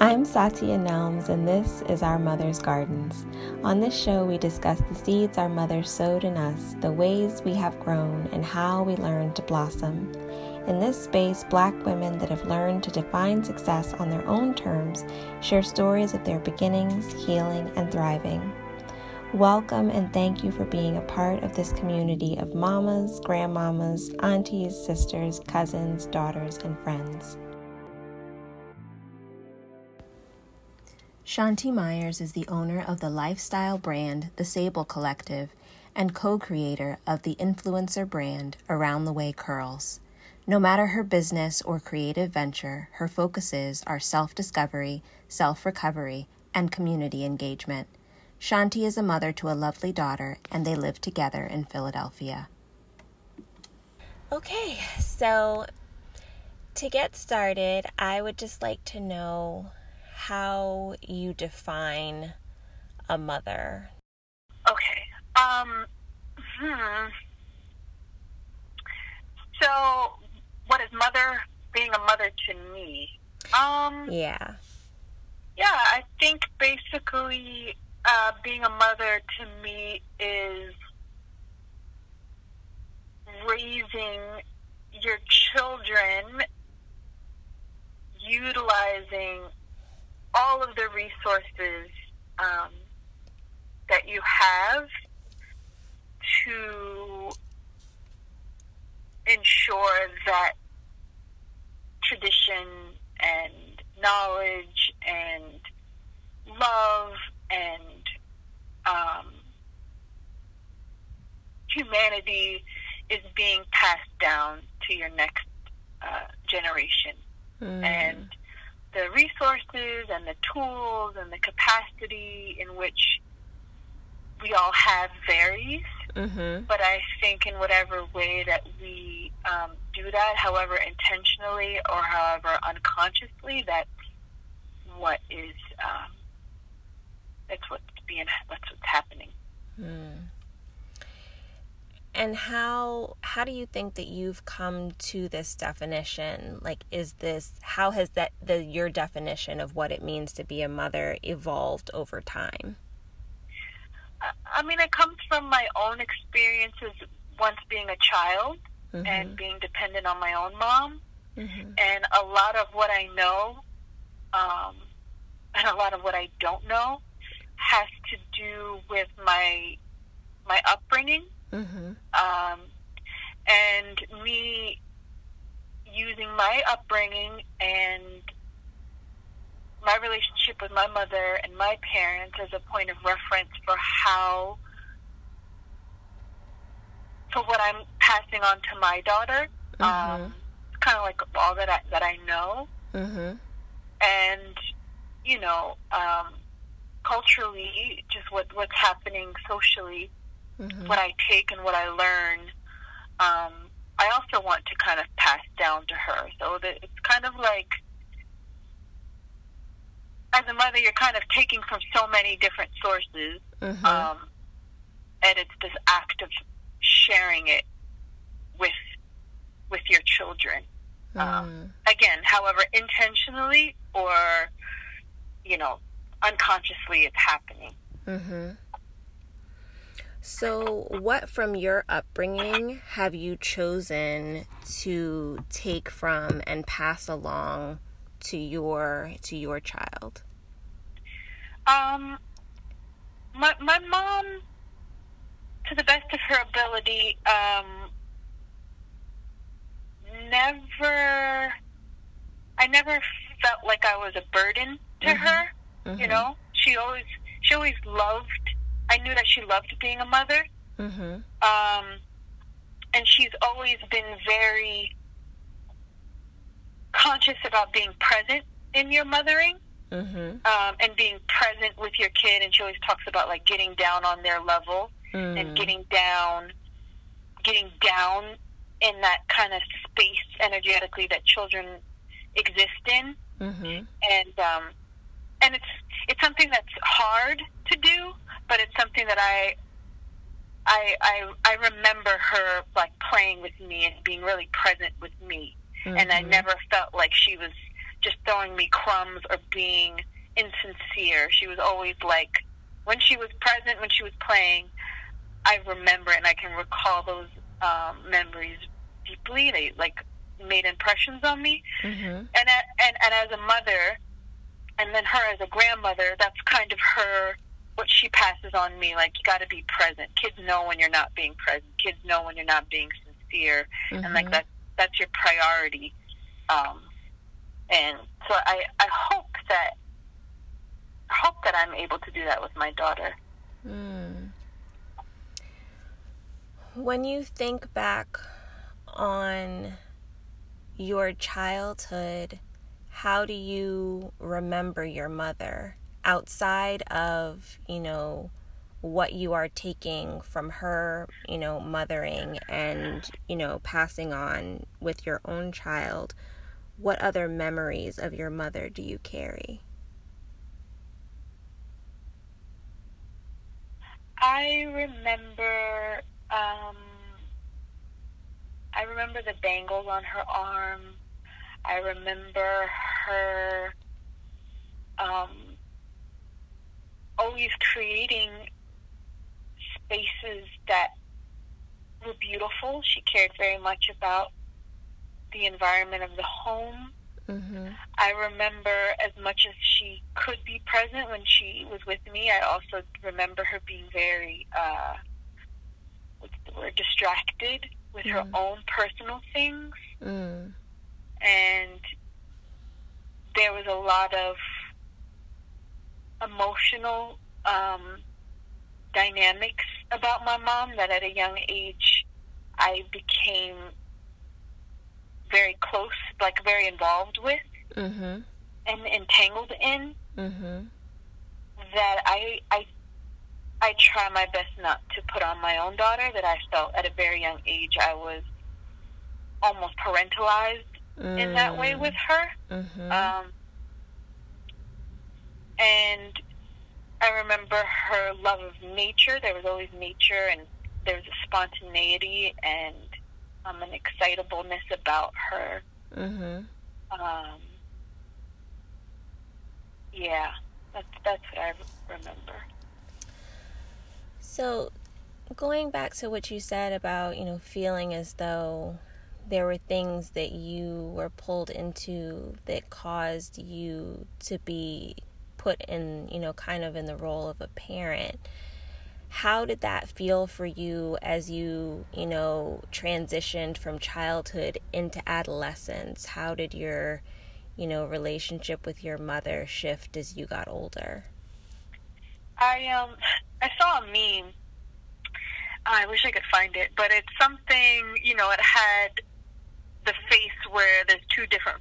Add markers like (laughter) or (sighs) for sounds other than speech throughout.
I'm Satya Nelms, and this is Our Mother's Gardens. On this show, we discuss the seeds our mother sowed in us, the ways we have grown, and how we learned to blossom. In this space, Black women that have learned to define success on their own terms share stories of their beginnings, healing, and thriving. Welcome and thank you for being a part of this community of mamas, grandmamas, aunties, sisters, cousins, daughters, and friends. Shanti Myers is the owner of the lifestyle brand The Sable Collective and co creator of the influencer brand Around the Way Curls. No matter her business or creative venture, her focuses are self discovery, self recovery, and community engagement. Shanti is a mother to a lovely daughter, and they live together in Philadelphia. Okay, so to get started, I would just like to know how you define a mother. Okay. Um hmm. So what is mother being a mother to me? Um Yeah. Yeah, I think basically uh, being a mother to me is raising your children utilizing all of the resources um, that you have to ensure that tradition and knowledge and love and um, humanity is being passed down to your next uh, generation. Mm. And the resources and the tools and the capacity in which we all have varies. Mm-hmm. But I think in whatever way that we um, do that, however intentionally or however unconsciously, that's what is um, that's what's being that's what's happening. Mm and how how do you think that you've come to this definition like is this how has that the your definition of what it means to be a mother evolved over time i mean it comes from my own experiences once being a child mm-hmm. and being dependent on my own mom mm-hmm. and a lot of what i know um, and a lot of what i don't know has to do with my my upbringing Mm-hmm. Um, and me using my upbringing and my relationship with my mother and my parents as a point of reference for how for what I'm passing on to my daughter. Mm-hmm. Um, kind of like all that I, that I know, mm-hmm. and you know, um, culturally, just what what's happening socially mm-hmm. what I take and what I learn, um, I also want to kind of pass down to her. So that it's kind of like, as a mother, you're kind of taking from so many different sources, mm-hmm. um, and it's this act of sharing it with with your children. Mm. Um, again, however intentionally or you know unconsciously it's happening. Mm-hmm. So, what from your upbringing have you chosen to take from and pass along to your to your child? Um, my my mom, to the best of her ability, um, never. I never felt like I was a burden to mm-hmm. her. Mm-hmm. You know, she always she always loved I knew that she loved being a mother. Mm-hmm. Um, and she's always been very conscious about being present in your mothering mm-hmm. um, and being present with your kid. And she always talks about like getting down on their level mm. and getting down, getting down in that kind of space energetically that children exist in. Mm-hmm. And um, and it's it's something that's hard to do but it's something that I I I I remember her like playing with me and being really present with me, mm-hmm. and I mm-hmm. never felt like she was just throwing me crumbs or being insincere. She was always like, when she was present, when she was playing, I remember and I can recall those um, memories deeply. They like made impressions on me. Mm-hmm. And, and and as a mother, and then her as a grandmother, that's kind of her what she passes on me. Like you got to be present. Kids know when you're not being present. Kids know when you're not being sincere, mm-hmm. and like mm-hmm. that that's your priority. Um, and so I I hope that I hope that I'm able to do that with my daughter. Mm. When you think back on your childhood, how do you remember your mother outside of, you know, what you are taking from her, you know, mothering and, you know, passing on with your own child? What other memories of your mother do you carry? I remember um, I remember the bangles on her arm. I remember her um, always creating spaces that were beautiful. She cared very much about the environment of the home. Mm-hmm. I remember as much as she could be present when she was with me. I also remember her being very, uh, what's the word, distracted with mm. her own personal things. Mm. And there was a lot of emotional um, dynamics about my mom that at a young age I became very close, like very involved with, mm-hmm. and entangled in. Mm-hmm. That I I I try my best not to put on my own daughter. That I felt at a very young age I was almost parentalized mm. in that way with her. Mm-hmm. Um, and I remember her love of nature. There was always nature, and there was a spontaneity and um, an excitableness about her. Mm-hmm. Um, yeah, that's that's what I remember. So, going back to what you said about you know feeling as though there were things that you were pulled into that caused you to be put in you know kind of in the role of a parent how did that feel for you as you, you know, transitioned from childhood into adolescence? How did your, you know, relationship with your mother shift as you got older? I um I saw a meme. I wish I could find it, but it's something, you know, it had the face where there's two different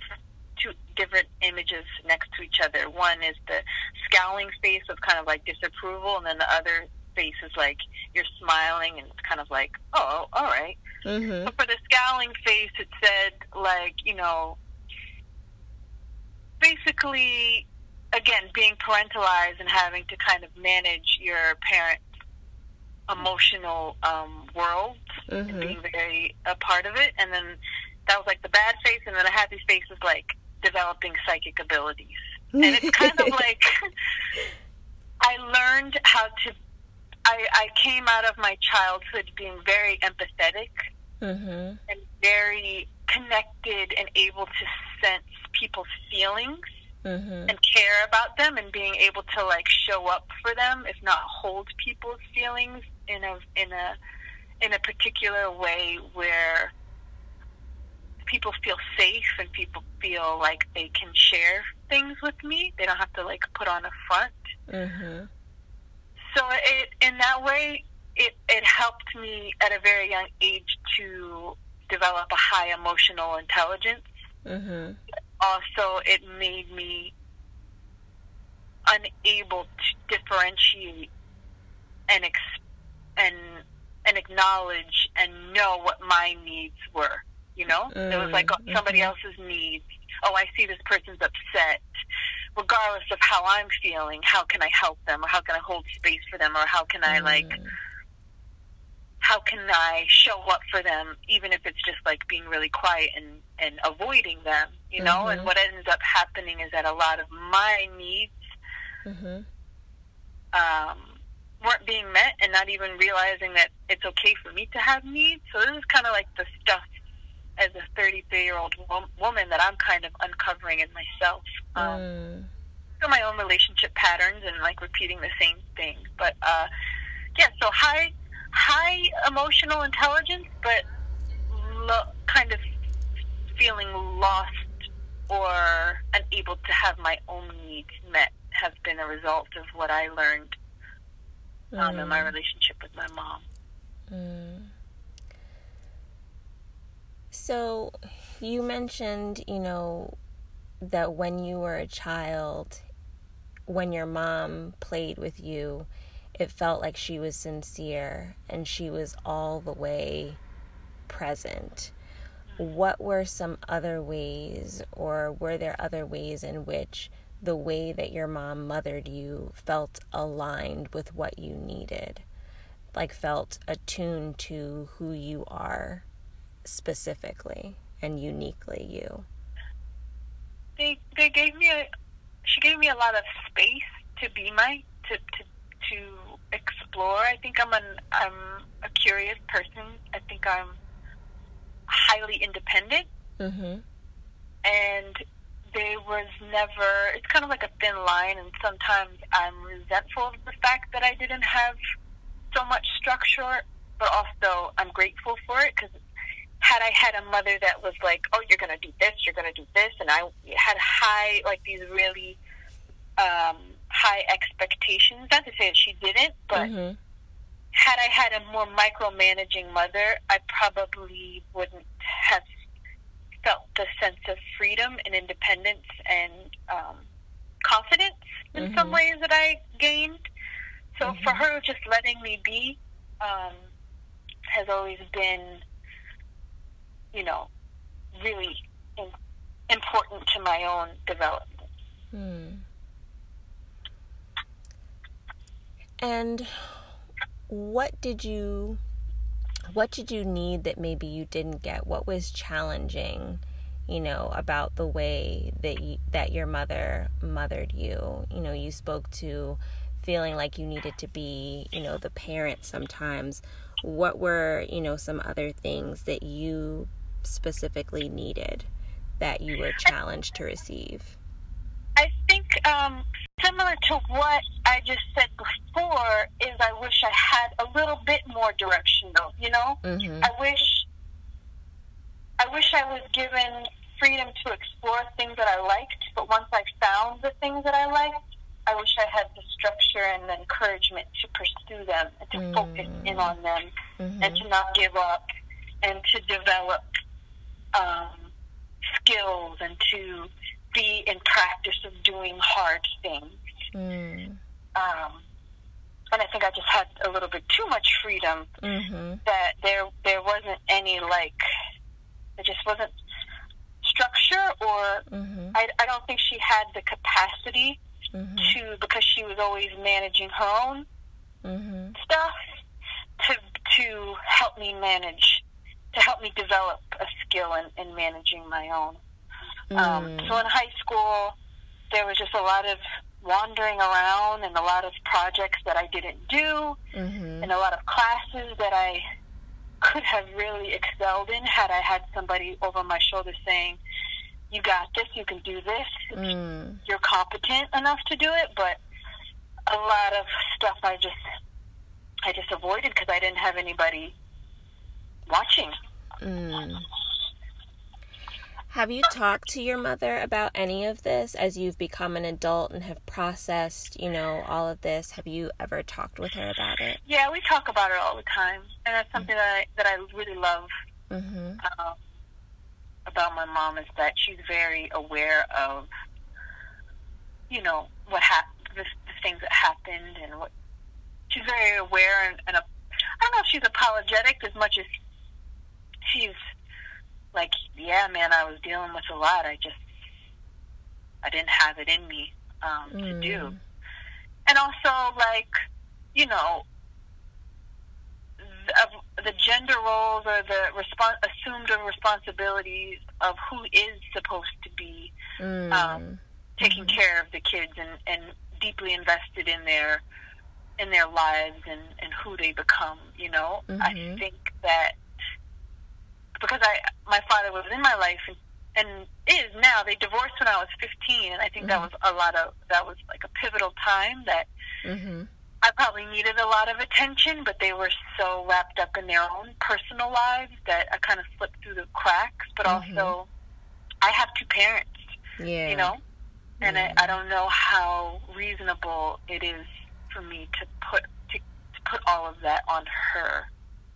different images next to each other. One is the scowling face of kind of like disapproval, and then the other face is like you're smiling and it's kind of like, oh, all right. mm-hmm. But for the scowling face, it said like, you know, basically, again, being parentalized and having to kind of manage your parent's emotional um, world mm-hmm. and being very a part of it. And then that was like the bad face, and then the happy face is like developing psychic abilities. (laughs) And it's kind of like I learned how to I, I came out of my childhood being very empathetic mm-hmm. and very connected and able to sense people's feelings mm-hmm. and care about them and being able to like show up for them, if not hold people's feelings in a in a in a particular way where people feel safe and people feel like they can share things with me. They don't have to like put on a front. Mm-hmm so it in that way it it helped me at a very young age to develop a high emotional intelligence. Mm-hmm. Also, it made me unable to differentiate and ex- and and acknowledge and know what my needs were. You know, mm-hmm. it was like mm-hmm. somebody else's needs. Oh, I see this person's upset regardless of how I'm feeling, how can I help them or how can I hold space for them or how can I like how can I show up for them even if it's just like being really quiet and and avoiding them, you know. Mm-hmm. And what ends up happening is that a lot of my needs mm-hmm. um, weren't being met, and not even realizing that it's okay for me to have needs. So this is kind of like the stuff as a 33 year old woman that I'm kind of uncovering in myself. Um, mm. So my own relationship patterns and like repeating the same thing. But uh, yeah, so high high emotional intelligence, but lo- kind of feeling lost or unable to have my own needs met has been a result of what I learned um, mm. in my mm. relationship with my mom. Mm. So, you mentioned, you know, that when you were a child, when your mom played with you, it felt like she was sincere and she was all the way present. What were some other ways, or were there other ways in which the way that your mom mothered you felt aligned with what you needed? Like felt attuned to who you are specifically and uniquely you? They they gave me a she gave me a lot of space to be my to to to explore. I think I'm an I'm a curious person. I think I'm highly independent. Mm-hmm. And there was never. It's kind of like a thin line, and sometimes I'm resentful of the fact that I didn't have so much structure, but also I'm grateful for it because had I had a mother that was like, "Oh, you're going to do this, you're going to do this," and I had high, like these really um, high expectations. Not to say that she didn't, but mm-hmm. had I had a more micromanaging mother, I probably wouldn't have felt the sense of freedom and independence and um, confidence in mm-hmm. some ways that I gained. So mm-hmm. for her, just letting me be um, has always been you know, really in, important to my own development. Hmm. And what did you what did you need that maybe you didn't get? What was challenging, you know, about the way that you, that your mother mothered you? You know, you spoke to feeling like you needed to be, you know, the parent sometimes. What were, you know, some other things that you specifically needed that you were challenged to receive? I think um, similar to what I just said before is I wish I had a little bit more direction though, you know? Mm-hmm. I wish I wish I was given freedom to explore things that I liked, but once I found the things that I liked, I wish I had the structure and the encouragement to pursue them and to mm-hmm. focus in on them mm-hmm. and to not give up and to develop um, skills and to be in practice of doing hard things. Mm. Um, and I think I just had a little bit too much freedom mm-hmm. that there there wasn't any like it just wasn't structure or mm-hmm. I, I don't think she had the capacity mm-hmm. to because she was always managing her own mm-hmm. stuff to to help me manage to help me develop a skill in, in managing my own. Um, mm. Um, so in high school, there was just a lot of wandering around and a lot of projects that I didn't do, mm-hmm. and a lot of classes that I could have really excelled in had I had somebody over my shoulder saying, "You got this. You can do this. Mm. You're competent enough to do it." But a lot of stuff I just I just avoided because I didn't have anybody watching. Mm. Have you talked to your mother about any of this as you've become an adult and have processed, you know, all of this? Have you ever talked with her about it? Yeah, we talk about it all the time, and that's something that I, that I really love mm-hmm. um, about my mom is that she's very aware of, you know, what happened, the, the things that happened, and what she's very aware and, and a, I don't know if she's apologetic as much as she's like, yeah, man, I was dealing with a lot. I just, I didn't have it in me um, mm. to do. And also, like, you know, of the gender roles or the respons- assumed responsibilities of who is supposed to be mm. um, taking mm-hmm. care of the kids and, and deeply invested in their in their lives and, and who they become. You know, mm-hmm. I think that because I my father was in my life and, and is now. They divorced when I was 15, and I think mm-hmm. that was a lot of that was like a pivotal time that mm-hmm. I probably needed a lot of attention, but they were so wrapped up in their own personal lives that I kind of slipped through the cracks. But mm-hmm. also, I have two parents. Yeah. You know, and yeah. I, I don't know how reasonable it is for me to put to, to put all of that on her,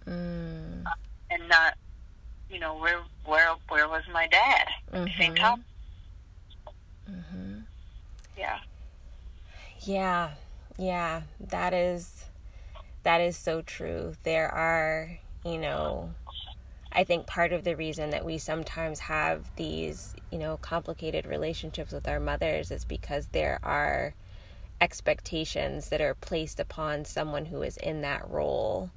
mm. and not, you know, where where where was my dad mm-hmm. the same time? Mm-hmm. Yeah. Yeah, yeah, that is that is so true. There are, you know, I think part of the reason that we sometimes have these, you know, complicated relationships with our mothers is because there are expectations that are placed upon someone who is in that role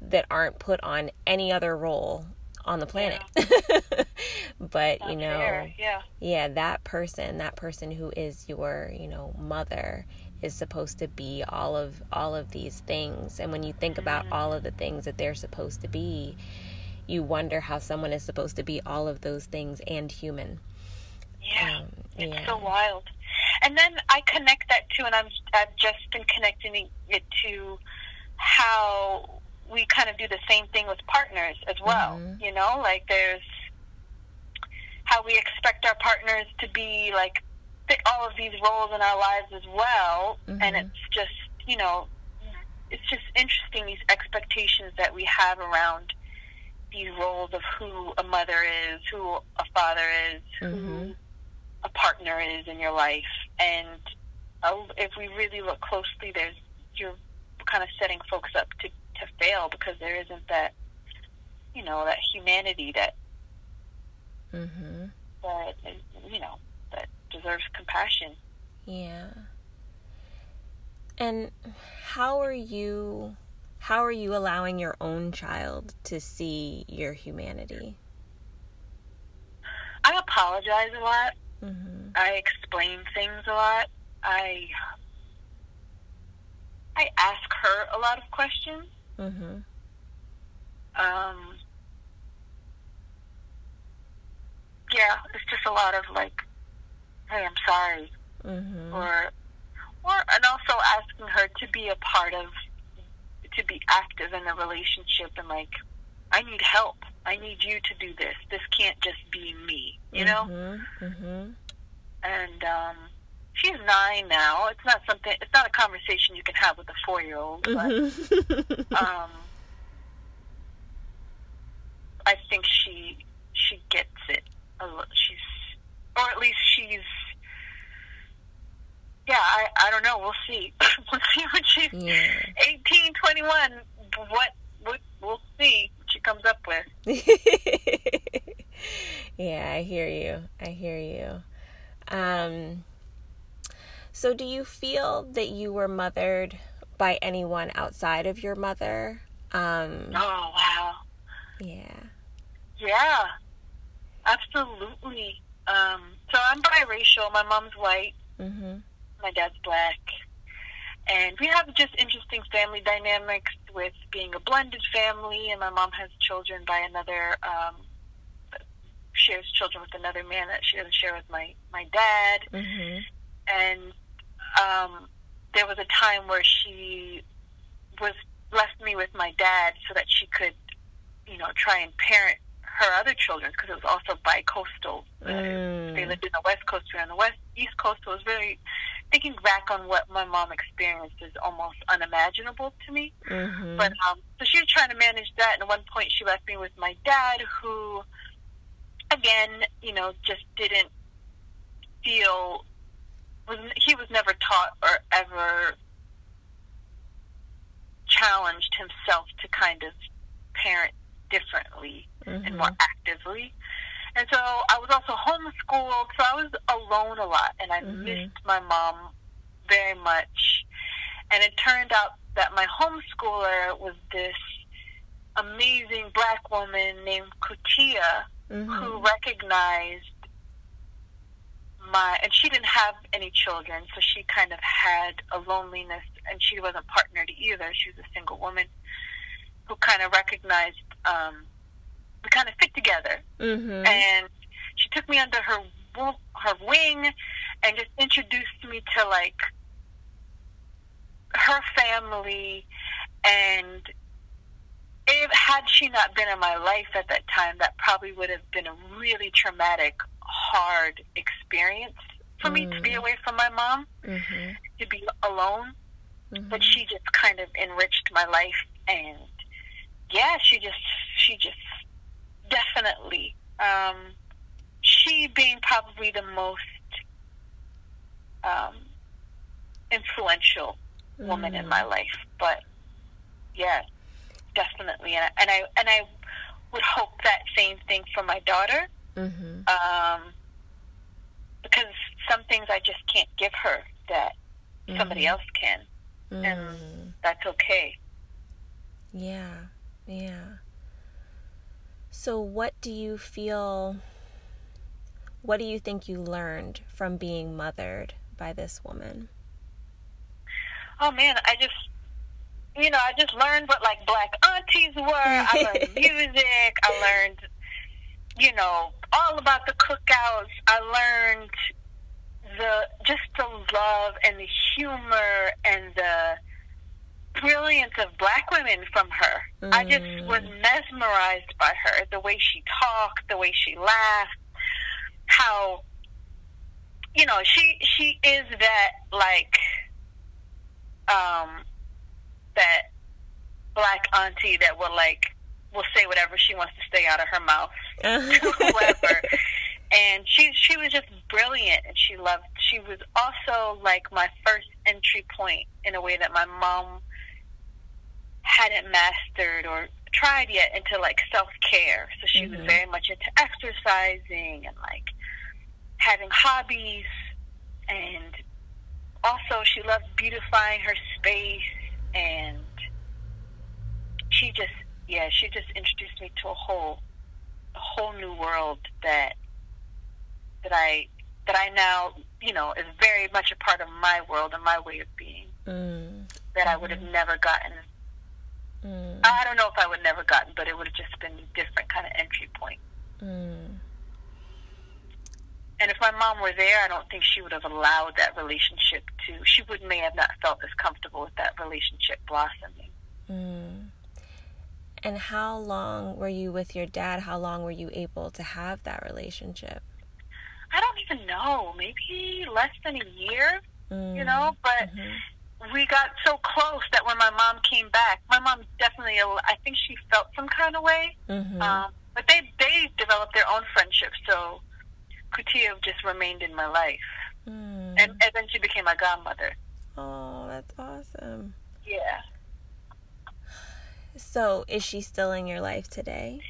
that aren't put on any other role on the planet. Yeah. (laughs) but, That's you know, yeah. yeah, that person, that person who is your, you know, mother is supposed to be all of all of these things. And when you think about mm-hmm. all of the things that they're supposed to be, you wonder how someone is supposed to be all of those things and human. Yeah, um, it's yeah. so wild. And then I connect that to, and I'm I've just been connecting it to how we kind of do the same thing with partners as well. Mm-hmm. You know, like there's how we expect our partners to be like fit all of these roles in our lives as well, mm-hmm. and it's just you know, it's just interesting these expectations that we have around these roles of who a mother is, who a father is, mm-hmm. who a partner is in your life, and uh, if we really look closely, there's you're kind of setting folks up to to fail because there isn't that you know that humanity that mm-hmm. that you know that deserves compassion. Yeah. And how are you how are you allowing your own child to see your humanity? I apologize a lot. Mm-hmm. I explain things a lot. I I ask her a lot of questions. Mm-hmm. Um, yeah, it's just a lot of like, "Hey, I'm sorry," mm-hmm. or, or, and also asking her to be a part of, to be active in the relationship, and like, I need help. I need you to do this. This can't just be me, you know. Mm-hmm. mm-hmm. And um, she's nine now. It's not something. It's not a conversation you can have with a four year old. Mm-hmm. (laughs) um, I think she she gets it. She's, or at least she's. Yeah, I, I don't know. We'll see. (laughs) we'll see when she's yeah. 18, 21. What, what we'll see what she comes up with. (laughs) yeah, I hear you. I hear you. Um, so, do you feel that you were mothered by anyone outside of your mother? Um, oh, wow. Yeah. Yeah, absolutely. Um, so, I'm biracial. My mom's white, mm-hmm. my dad's black. And we have just interesting family dynamics with being a blended family, and my mom has children by another um, shares children with another man that she doesn't share with my my dad. Mm-hmm. And um, there was a time where she was left me with my dad so that she could, you know, try and parent her other children because it was also bi-coastal. Mm. They lived in the West Coast, we on the West East Coast. So it was very thinking back on what my mom experienced is almost unimaginable to me. Mm-hmm. But um, so she was trying to manage that, and at one point she left me with my dad, who again, you know, just didn't feel was he was never taught or ever challenged himself to kind of parent differently mm-hmm. and more actively. And so I was also homeschooled, so I was alone a lot, and I mm-hmm. missed my mom very much. And it turned out that my homeschooler was this amazing black woman named Kutia mm-hmm. who recognized my and she didn't have any children, so she kind of had a loneliness, and she wasn't partnered either. She was a single woman who kind of recognized um, we kind of fit together, mm-hmm. and she took me under her her wing and just introduced me to like her family and if had she not been in my life at that time that probably would have been a really traumatic hard experience for mm. me to be mm. away from my mom mm-hmm. to be alone mm-hmm. but she just kind of enriched my life and yeah she just she just definitely um she being probably the most um, influential woman mm. in my life. But yeah, definitely, and I, and I and I would hope that same thing for my daughter. Mm-hmm. Um, because some things I just can't give her that mm-hmm. somebody else can, mm. and that's okay. Yeah, yeah. So, what do you feel? What do you think you learned from being mothered by this woman? Oh man, I just you know, I just learned what like black aunties were. I learned (laughs) music. I learned, you know, all about the cookouts. I learned the just the love and the humor and the brilliance of black women from her. Mm. I just mm. was mesmerized by her, the way she talked, the way she laughed, how you know she she is that like um that black auntie that will like will say whatever she wants to stay out of her mouth whoever and she she was just brilliant and she loved she was also like my first entry point in a way that my mom hadn't mastered or tried yet into like self care so she mm-hmm. was very much into exercising and like having hobbies. And also she loved beautifying her space and she just yeah she just introduced me to a whole a whole new world that that I that I now you know is very much a part of my world and my way of being mm. that I would have never gotten mm. I don't know if I would never gotten but it would have just been a different kind of entry point mm. And if my mom were there, I don't think she would have allowed that relationship to. She would may have not felt as comfortable with that relationship blossoming. Mm. And how long were you with your dad? How long were you able to have that relationship? I don't even know. Maybe less than a year, mm. you know. But mm-hmm. we got so close that when my mom came back, my mom definitely. I think she felt some kind of way. Mm-hmm. Um, but they they developed their own friendship, so Kutia just remained in my life. Mm. And, and then she became my godmother. Oh, that's awesome. Yeah. So, is she still in your life today?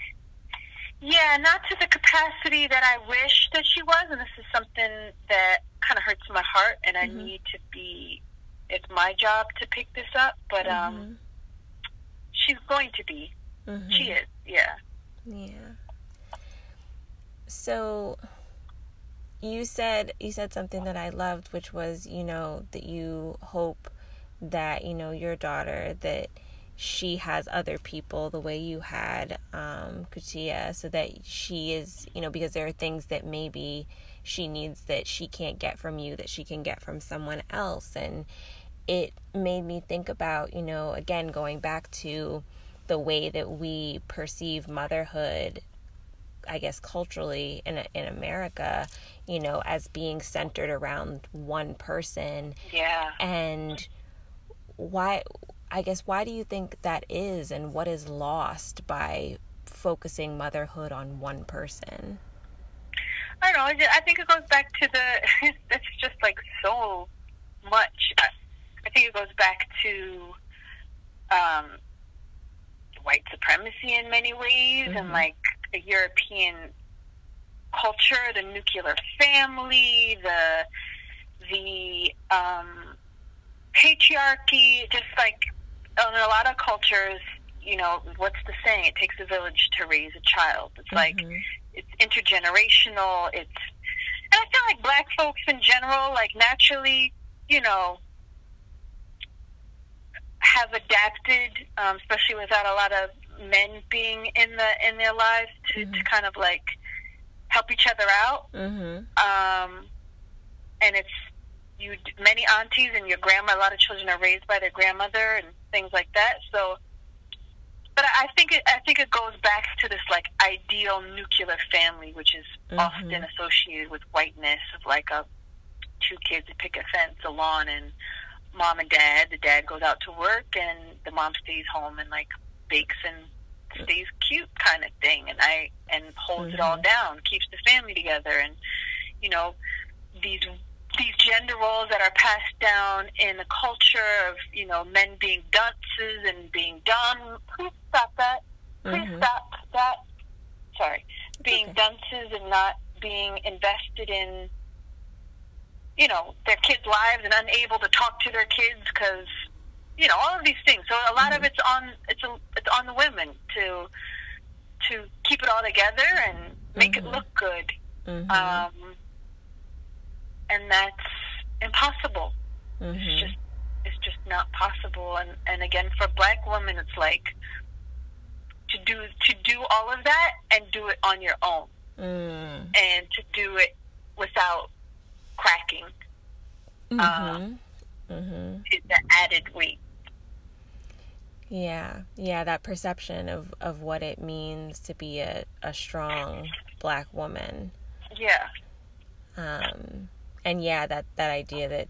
Yeah, not to the capacity that I wish that she was, and this is something that kind of hurts my heart, and I mm-hmm. need to be. It's my job to pick this up, but um, mm-hmm. um, she's going to be. Mm-hmm. She is, yeah. Yeah. So, you said you said something that I loved, which was you know that you hope that you know your daughter that she has other people the way you had um, Kutia, so that she is you know because there are things that maybe she needs that she can't get from you that she can get from someone else, and it made me think about you know again going back to the way that we perceive motherhood I guess culturally in in America, you know, as being centered around one person. Yeah. And why I guess why do you think that is and what is lost by focusing motherhood on one person? I don't know. I think it goes back to the. (laughs) It's just like so much. I think it goes back to um, white supremacy in many ways, mm-hmm. and like the European culture, the nuclear family, the the um, patriarchy, just like in a lot of cultures, you know, what's the saying? It takes a village to raise a child. It's mm-hmm. like it's intergenerational. It's and I feel like black folks in general, like naturally, you know, have adapted, um, especially without a lot of men being in the in their lives to, mm-hmm. to kind of like help each other out. Mm-hmm. Um, and it's you many aunties and your grandma. A lot of children are raised by their grandmother and things like that. So, but I think it, I think it goes back to this like ideal nuclear family, which is mm-hmm. often associated with whiteness of like a two kids that pick a fence, a lawn, and mom and dad. The dad goes out to work, and the mom stays home and like bakes and stays cute kind of thing and I and holds mm-hmm. it all mm-hmm. down, keeps the family together and you know, these these gender roles that are passed down in the culture of, you know, men being dunces and being dumb. Please stop that. Please mm-hmm. stop that. Sorry. Being okay. dunces and not being invested in you know their kids' lives and unable to talk to their kids because you know all of these things. So a lot mm-hmm. of it's on it's a, it's on the women to to keep it all together and make mm-hmm. it look good. Mm-hmm. Um, and that's impossible. It's mm-hmm. just it's just not possible. And and again, for black women, it's like to do to do all of that and do it on your own, mm. and to do it without cracking. Mm-hmm. Um, mm-hmm. Is the added weight. Yeah, yeah, that perception of, of what it means to be a, a strong black woman. Yeah. Um, and yeah, that, that idea that,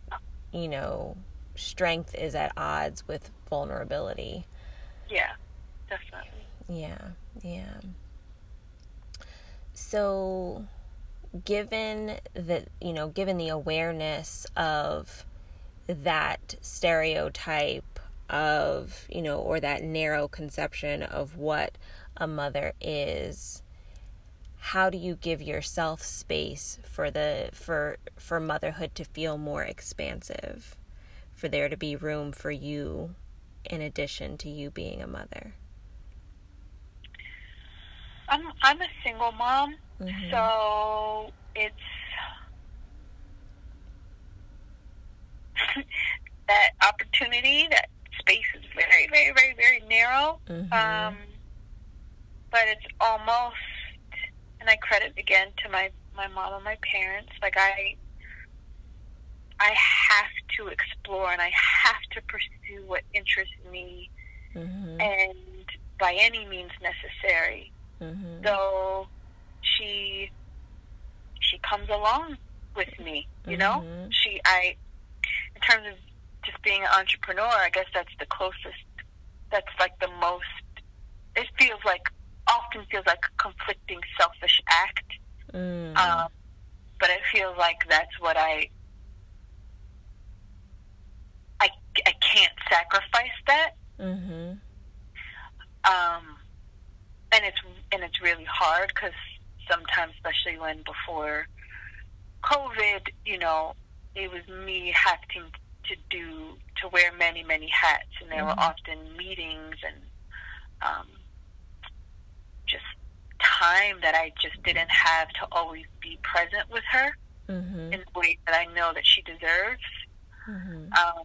you know, strength is at odds with vulnerability. Yeah, definitely. Yeah, yeah. So, given that, you know, given the awareness of that stereotype of, you know, or that narrow conception of what a mother is, how do you give yourself space for the for for motherhood to feel more expansive? For there to be room for you in addition to you being a mother? I'm I'm a single mom, mm-hmm. so it's (laughs) that opportunity that space is very, very, very, very narrow. Mm-hmm. Um, but it's almost, and I credit again to my my mom and my parents. Like I, I have to explore and I have to pursue what interests me, mm-hmm. and by any means necessary. Mm-hmm. So she she comes along with me. You know, mm-hmm. she I in terms of just being an entrepreneur, I guess that's the closest. That's like the most. It feels like often feels like a conflicting, selfish act. Mm. Um, but it feels like that's what I. I I can't sacrifice that. Mm-hmm. Um, and it's and it's really hard because sometimes, especially when before COVID, you know, it was me having to do to wear many many hats, and there mm-hmm. were often meetings and um, time that I just didn't have to always be present with her mm-hmm. in the way that I know that she deserves. Mm-hmm. Um,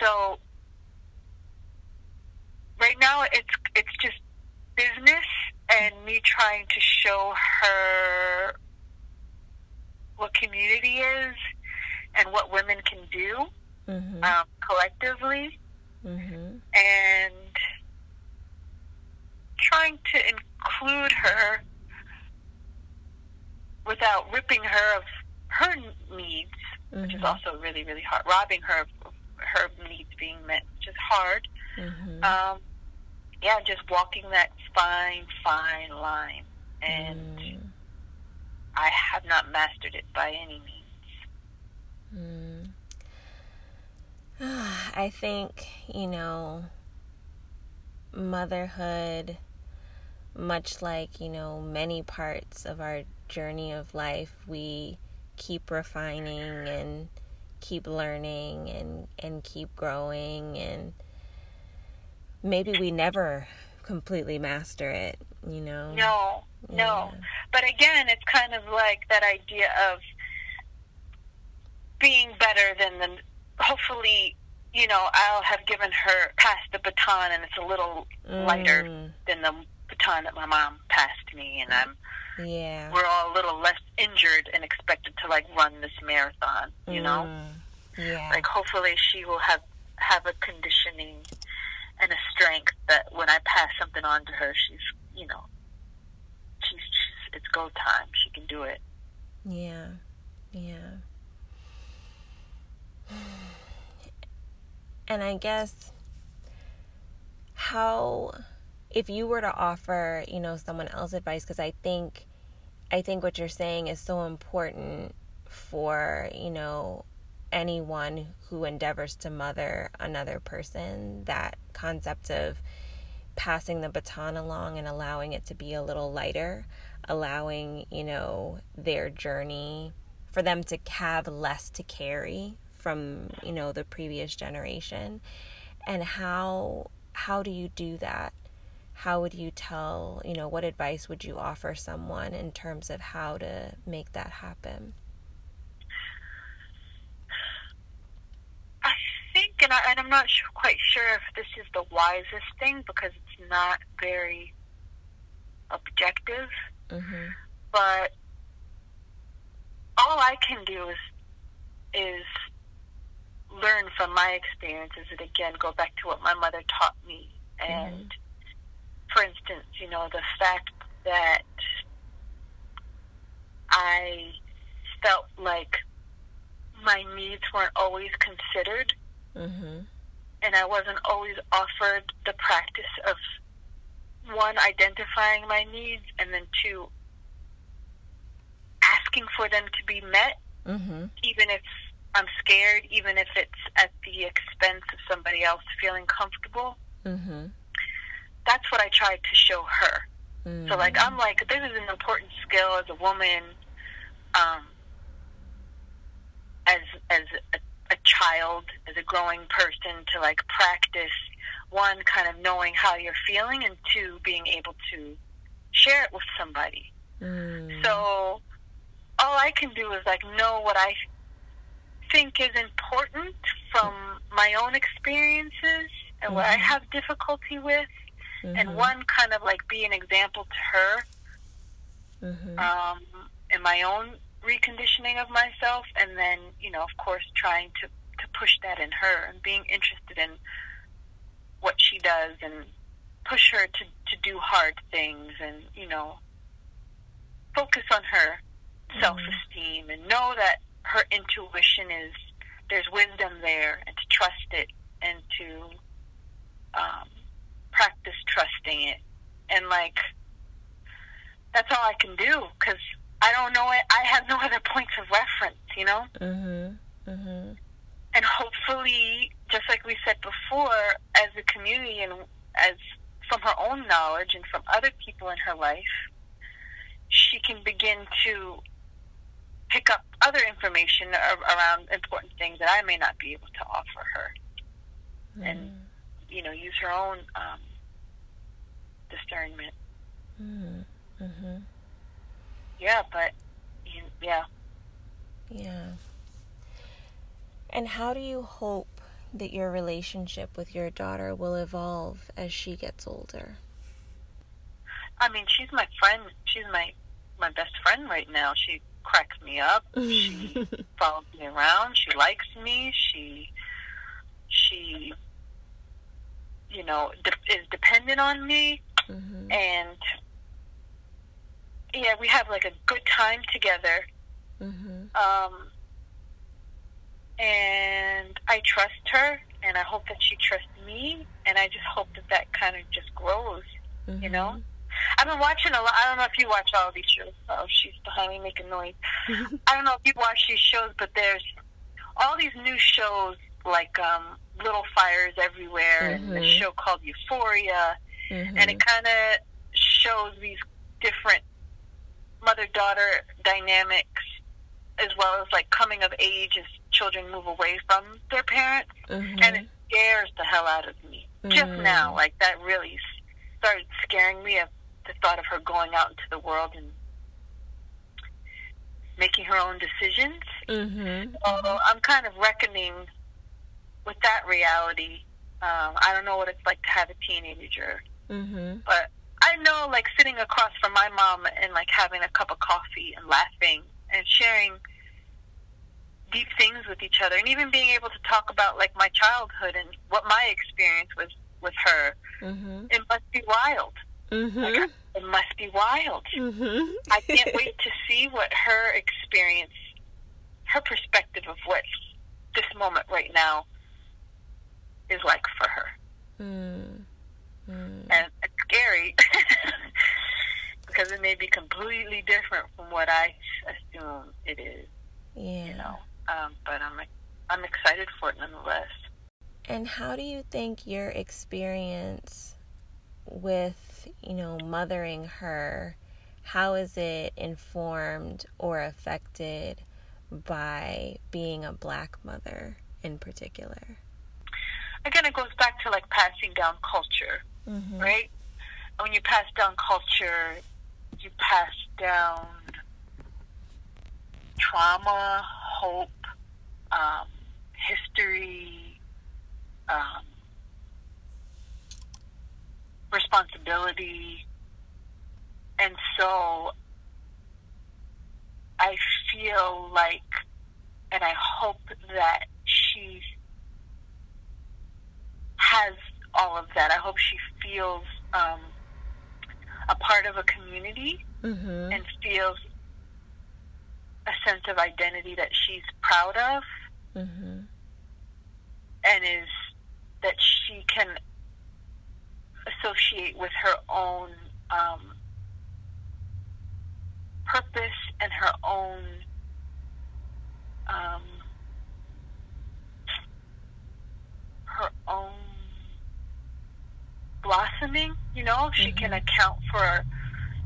so right now it's it's just business and me trying to show her what community is and what women can do mm-hmm. um, collectively, mm-hmm. and trying to include her without ripping her of her needs, mm-hmm. which is mm-hmm. also really, really hard. Robbing her of her needs being met, which is hard. Mm-hmm. Um, yeah, just walking that fine, fine line, and mm. I have not mastered it by any means. Mm. (sighs) I think, you know, motherhood, much like, you know, many parts of our journey of life, we keep refining and keep learning and, and keep growing and maybe we never completely master it, you know? No, yeah. no. But again, it's kind of like that idea of being better than the, hopefully, you know, I'll have given her, passed the baton and it's a little mm. lighter than the baton that my mom passed me and I'm, yeah. We're all a little less injured and expected to like run this marathon, you mm. know? Yeah. Like hopefully she will have have a conditioning and a strength that when I pass something on to her, she's you know, she's, she's it's go time. She can do it. Yeah, yeah. (sighs) And I guess how if you were to offer, you know, someone else advice because I think I think what you're saying is so important for, you know, anyone who endeavors to mother another person, that concept of passing the baton along and allowing it to be a little lighter, allowing, you know, their journey for them to have less to carry from, you know, the previous generation. And how how do you do that? How would you tell, you know, what advice would you offer someone in terms of how to make that happen? I think, and, I, and I'm not sure, quite sure if this is the wisest thing because it's not very objective. Mm-hmm. But all I can do is is learn from my experiences, and again go back to what my mother taught me. And mm-hmm. For instance, you know, the fact that I felt like my needs weren't always considered Mm-hmm. And I wasn't always offered the practice of one, identifying my needs, and then two, asking for them to be met, mm-hmm. even if I'm scared, even if it's at the expense of somebody else feeling comfortable. Mm-hmm. That's what I tried to show her. Mm-hmm. So, like, I'm like, this is an important skill as a woman, um, as as a a child, as a growing person, to like practice one, kind of knowing how you're feeling, and two, being able to share it with somebody. Mm. So all I can do is like know what I think is important from my own experiences and what I mm-hmm. have difficulty with, mm-hmm. and one kind of like be an example to her mm-hmm. um, in my own reconditioning of myself, and then you know, of course, trying to to push that in her and being interested in what she does and push her to to do hard things and you know focus on her mm-hmm. self esteem and know that her intuition is there's wisdom there and to trust it and to um, practice trusting it and like that's all I can do because I don't know it. I have no other points of reference, you know. Mhm. Mhm. And hopefully, just like we said before, as a community and as from her own knowledge and from other people in her life, she can begin to pick up other information around important things that I may not be able to offer her, mm. and you know, use her own um, discernment. Mm. Mhm yeah, but yeah. Yeah. And how do you hope that your relationship with your daughter will evolve as she gets older? I mean, she's my friend. She's my my best friend right now. She cracks me up. (laughs) She follows me around. She likes me. She she you know de- is dependent on me, mm-hmm. and yeah, we have like a good time together. Mm-hmm. Um, and I trust her, and I hope that she trusts me, and I just hope that that kind of just grows. Mm-hmm. You know, I've been watching a lot. I don't know if you watch all these shows. Oh, she's behind me making noise. (laughs) I don't know if you watch these shows, but there's all these new shows like um, Little Fires Everywhere, mm-hmm. and a show called Euphoria, mm-hmm. and it kind of shows these different mother daughter dynamics as well as like coming of age as children move away from their parents mm-hmm. and it scares the hell out of me just mm. now. Like that really started scaring me. Of the thought of her going out into the world and making her own decisions. Mm-hmm. Although I'm kind of reckoning with that reality. Um, I don't know what it's like to have a teenager, mm-hmm. but I know, like sitting across from my mom and like having a cup of coffee and laughing and sharing deep things with each other, and even being able to talk about like my childhood and what my experience was with her. Mm-hmm. It must be wild. Mm-hmm. Like, it must be wild. Mm-hmm. I can't (laughs) wait to see what her experience, her perspective of what this moment right now is like for her. Mm. Mm. And it's scary (laughs) because it may be completely different from what I assume it is. Yeah. You know, um, but I'm I'm excited for it nonetheless. And how do you think your experience with, you know, mothering her, how is it informed or affected by being a black mother in particular? Again, it goes back to like passing down culture, mm-hmm. right? When you pass down culture, you pass down trauma, hope, um, history, um, responsibility. And so I feel like, and I hope that she has all of that. I hope she feels um, a part of a community mm-hmm. and feels a sense of identity that she's proud of mm-hmm. and is that she can associate with her own um, purpose and her own um, her own blossoming. You know, mm-hmm. she can account for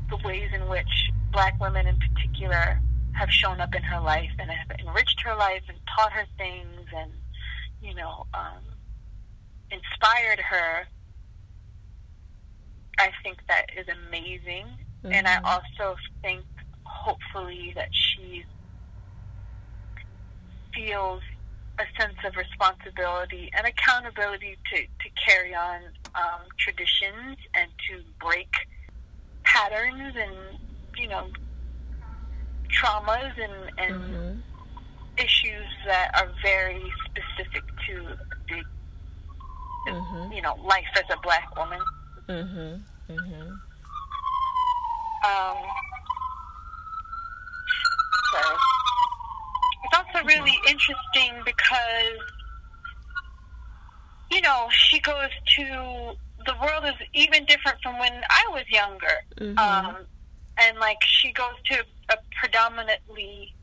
the ways in which black women, in particular, have shown up in her life and have enriched her life and taught her things and you know um, inspired her I think that is amazing. Mm-hmm. And I mm-hmm. also think, hopefully, that she feels a sense of responsibility and accountability to, to carry on um, traditions and to break patterns and, you know, traumas and, and mm-hmm. issues that are very specific to the, mm-hmm. you know, life as a black woman. Mm-hmm. Mm-hmm. Um. So it's also really interesting because you know she goes to the world is even different from when I was younger. Mm-hmm. Um, and like she goes to a predominantly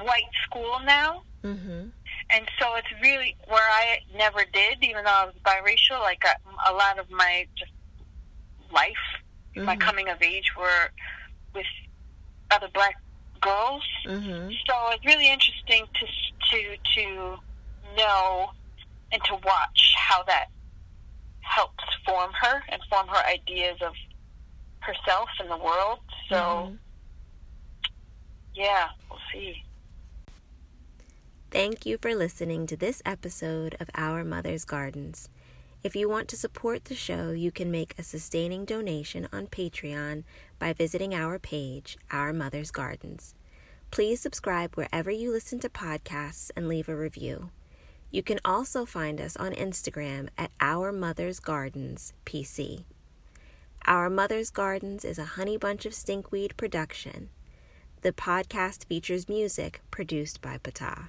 white school now. Mm-hmm. And so it's really where I never did, even though I was biracial. Like a, a lot of my just life, mm-hmm. my coming of age were with other black girls. Mm-hmm. So it's really interesting to to to know and to watch how that helps form her and form her ideas of herself and the world. So mm-hmm. yeah, we'll see. Thank you for listening to this episode of Our Mother's Gardens. If you want to support the show, you can make a sustaining donation on Patreon by visiting our page, Our Mother's Gardens. Please subscribe wherever you listen to podcasts and leave a review. You can also find us on Instagram at Our Mother's Gardens PC. Our Mother's Gardens is a Honey Bunch of Stinkweed production. The podcast features music produced by Patah.